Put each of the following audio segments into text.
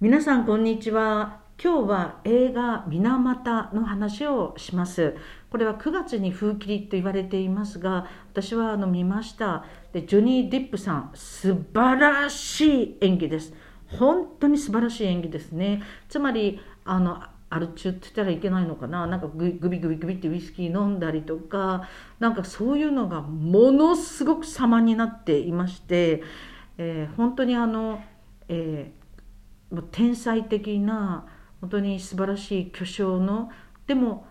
皆さんこんにちは。今日は映画「水俣」の話をします。これは9月に風切りと言われていますが私はあの見ました。でジョニー・ディップさん素晴らしい演技です。本当に素晴らしい演技ですね。つまりあのアル中って言ったらいけないのかな。なんかグビグビグビってウイスキー飲んだりとかなんかそういうのがものすごく様になっていまして、えー、本当にあの、えー天才的な本当に素晴らしい巨匠のでも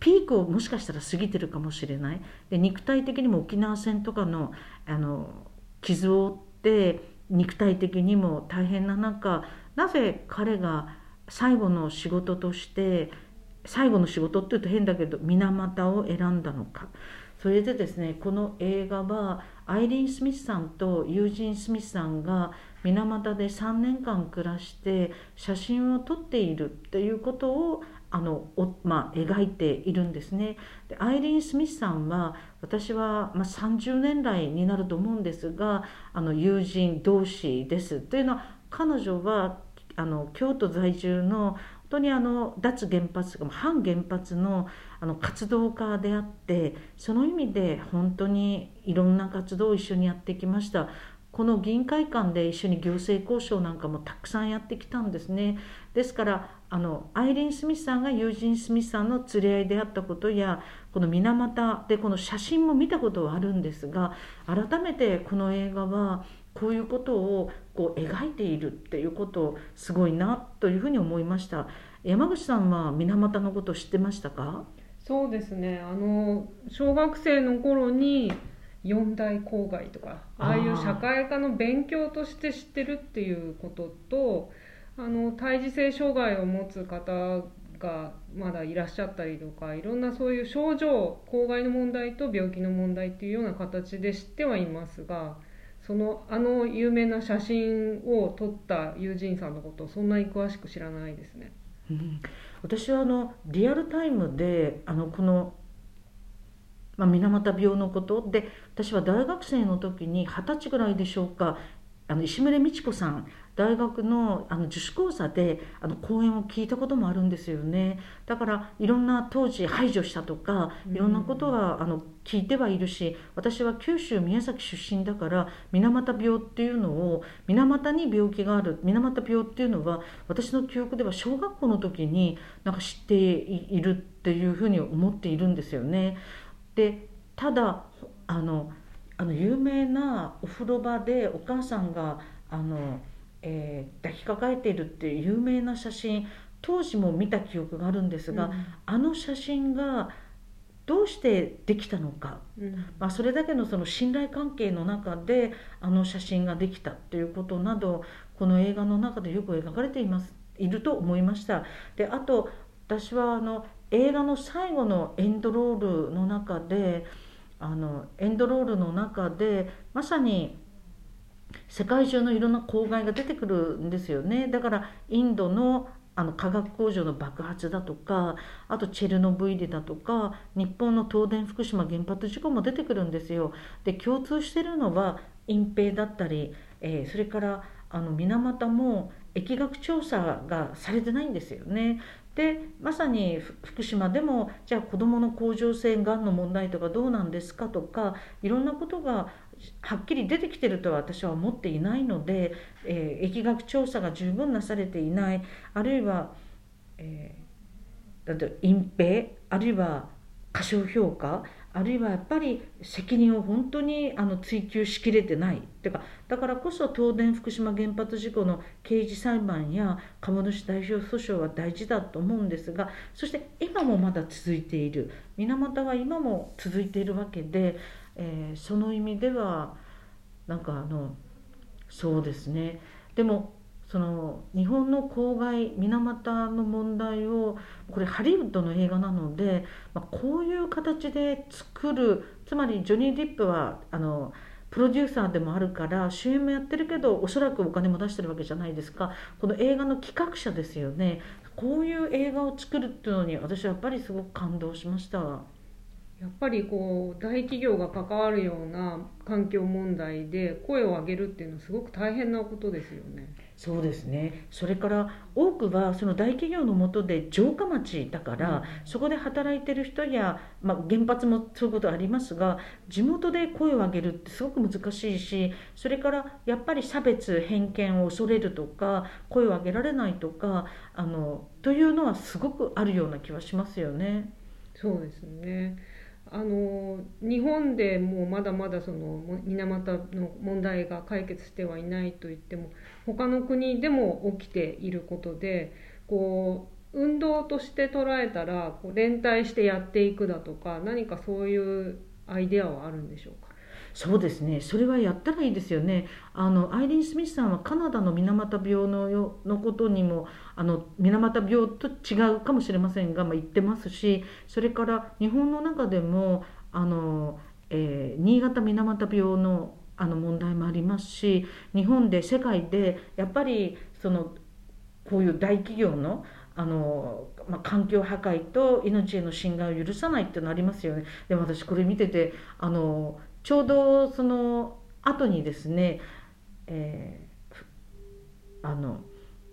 ピークをもしかしたら過ぎてるかもしれない。で肉体的にも沖縄戦とかのあの傷を負って肉体的にも大変な中なぜ彼が最後の仕事として最後の仕事っていうと変だけど水俣を選んだのか。それでですねこの映画はアイリーン・スミスさんとユージン・スミスさんが水俣で3年間暮らして写真を撮っているっていうことをあのまあ、描いているんですね。でアイリーン・スミスさんは私は、まあ、30年来になると思うんですがあの友人同士です。というのは彼女はあの京都在住の本当にあの脱原発とか反原発のあの活動家であってその意味で本当にいろんな活動を一緒にやってきました。この議員会館で一緒に行政交渉なんかもたくさんやってきたんですね。ですからあのアイリーン・スミスさんが友人スミスさんの連れ合いであったことやこの水俣でこの写真も見たことはあるんですが改めてこの映画はこういうことをこう描いているっていうことすごいなというふうに思いました。山口さんは水俣のこと知ってましたか？そうですね。あの小学生の頃に四大公害とかああいう社会科の勉強として知ってるっていうこととあの胎児性障害を持つ方がまだいらっしゃったりとかいろんなそういう症状公害の問題と病気の問題っていうような形で知ってはいますがそのあの有名な写真を撮った友人さんのことをそんなに詳しく知らないですね。うん、私はあのリアルタイムであのこの、まあ、水俣病のこと。で私は大学生の時に二十歳ぐらいでしょうかあの石牟美智子さん大学のあの女子講座であの講演を聞いたこともあるんですよね。だからいろんな当時排除したとかいろんなことはあの聞いてはいるし私は九州宮崎出身だから水俣病っていうのを水俣に病気がある水俣病っていうのは私の記憶では小学校の時になんか知っているっていうふうに思っているんですよね。でただあのあの有名なお風呂場でお母さんがあのえー、抱きかかえているっていう有名な写真当時も見た記憶があるんですが、うん、あの写真がどうしてできたのか、うん、まあ、それだけのその信頼関係の中であの写真ができたっていうことなどこの映画の中でよく描かれていますいると思いました。であと私はあの映画の最後のエンドロールの中であのエンドロールの中でまさに世界中のいろんな公害が出てくるんですよねだからインドのあの化学工場の爆発だとかあとチェルノブイリだとか日本の東電福島原発事故も出てくるんですよ。で共通してるのは隠蔽だったり、えー、それからあの水俣も疫学調査がされてないんですよね。でまさに福島でもじゃあ子どもの甲状腺がんの問題とかどうなんですかとかいろんなことがはっきり出てきてるとは私は思っていないので、えー、疫学調査が十分なされていない。あるいは、えー、だって隠蔽？あるいは過小評価？あるいはやっぱり責任を本当にあの追及しきれてない。というかだからこそ東電福島原発事故の刑事裁判や株主代表訴訟は大事だと思うんですがそして今もまだ続いている。水俣は今も続いているわけでえー、その意味ではなんかあのそうですね。でもその日本の公害水俣の問題をこれハリウッドの映画なので、まあ、こういう形で作るつまりジョニー・ディップはあのプロデューサーでもあるから主演もやってるけどおそらくお金も出してるわけじゃないですかこの映画の企画者ですよねこういう映画を作るっていうのに私はやっぱりすごく感動しました。やっぱりこう大企業が関わるような環境問題で声を上げるっていうのはすごく大変なことですよね。そうですね。それから多くはその大企業の下で城下町だから、うん、そこで働いてる人や、まあ、原発もそういうことありますが地元で声を上げるってすごく難しいしそれからやっぱり差別偏見を恐れるとか声を上げられないとかあのというのはすごくあるような気はしますよね。そうですねあの日本でもまだまだその水俣の問題が解決してはいないといっても他の国でも起きていることでこう運動として捉えたらこう連帯してやっていくだとか何かそういうアイデアはあるんでしょうか？そうですねそれはやったらいいですよねあのアイリーン・スミスさんはカナダの水俣病のよのことにもあの水俣病と違うかもしれませんが、まあ、言ってますしそれから日本の中でもあの、えー、新潟水俣病のあの問題もありますし日本で世界でやっぱりそのこういう大企業のあの、まあ、環境破壊と命への侵害を許さないっていうのありますよね。でも私これ見ててあのちょうどその後にですね、えー、あの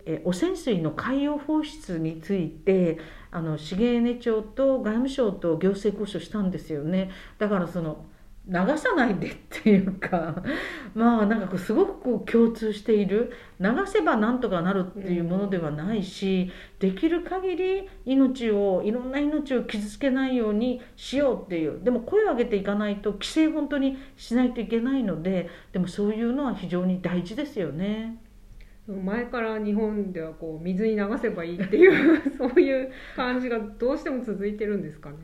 え汚染水の海洋放出についてあの資源エネ庁と外務省と行政交渉したんですよね。だからその流さないでっていうか まあなんかこうすごくこう共通している流せばなんとかなるっていうものではないし、できる限り命をいろんな命を傷つけないようにしようっていうでも声を上げていかないと規制本当にしないといけないのででもそういうのは非常に大事ですよね。前から日本ではこう水に流せばいいっていう そういう感じがどうしても続いてるんですかね。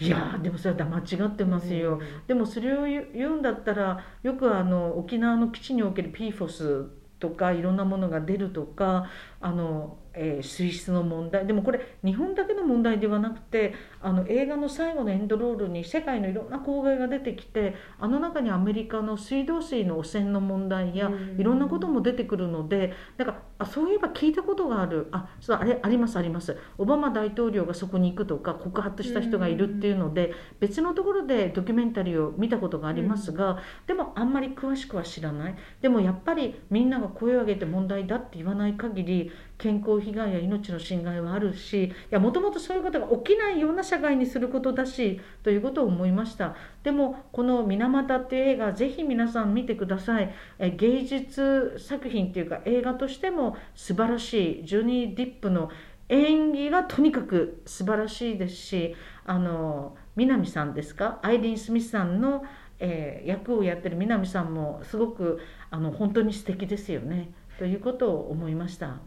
いやでもそれは間違ってますよ、うん、でもそれを言うんだったらよくあの沖縄の基地における PFOS とかいろんなものが出るとかあのえー、水質の問題。でもこれ日本だけの問題ではなくてあの映画の最後のエンドロールに世界のいろんな公害が出てきてあの中にアメリカの水道水の汚染の問題やいろんなことも出てくるのでだからあそういえば聞いたことがある。あそうあれありますあります。オバマ大統領がそこに行くとか告発した人がいるっていうので別のところでドキュメンタリーを見たことがありますがでもあんまり詳しくは知らない。でもやっぱりみんなが声を上げて問題だって言わない限り健康被害や命の侵害はあるしいやもともとそういうことが起きないような社会にすることだしということを思いました。でもこの「水俣」っていう映画ぜひ皆さん見てください。え芸術作品っていうか映画としても素晴らしい。ジョニー・ディップの演技がとにかく素晴らしいですしあの南さんですか？アイリーン・スミスさんの、えー、役をやってる南さんもすごくあの本当に素敵ですよね。ということを思いました。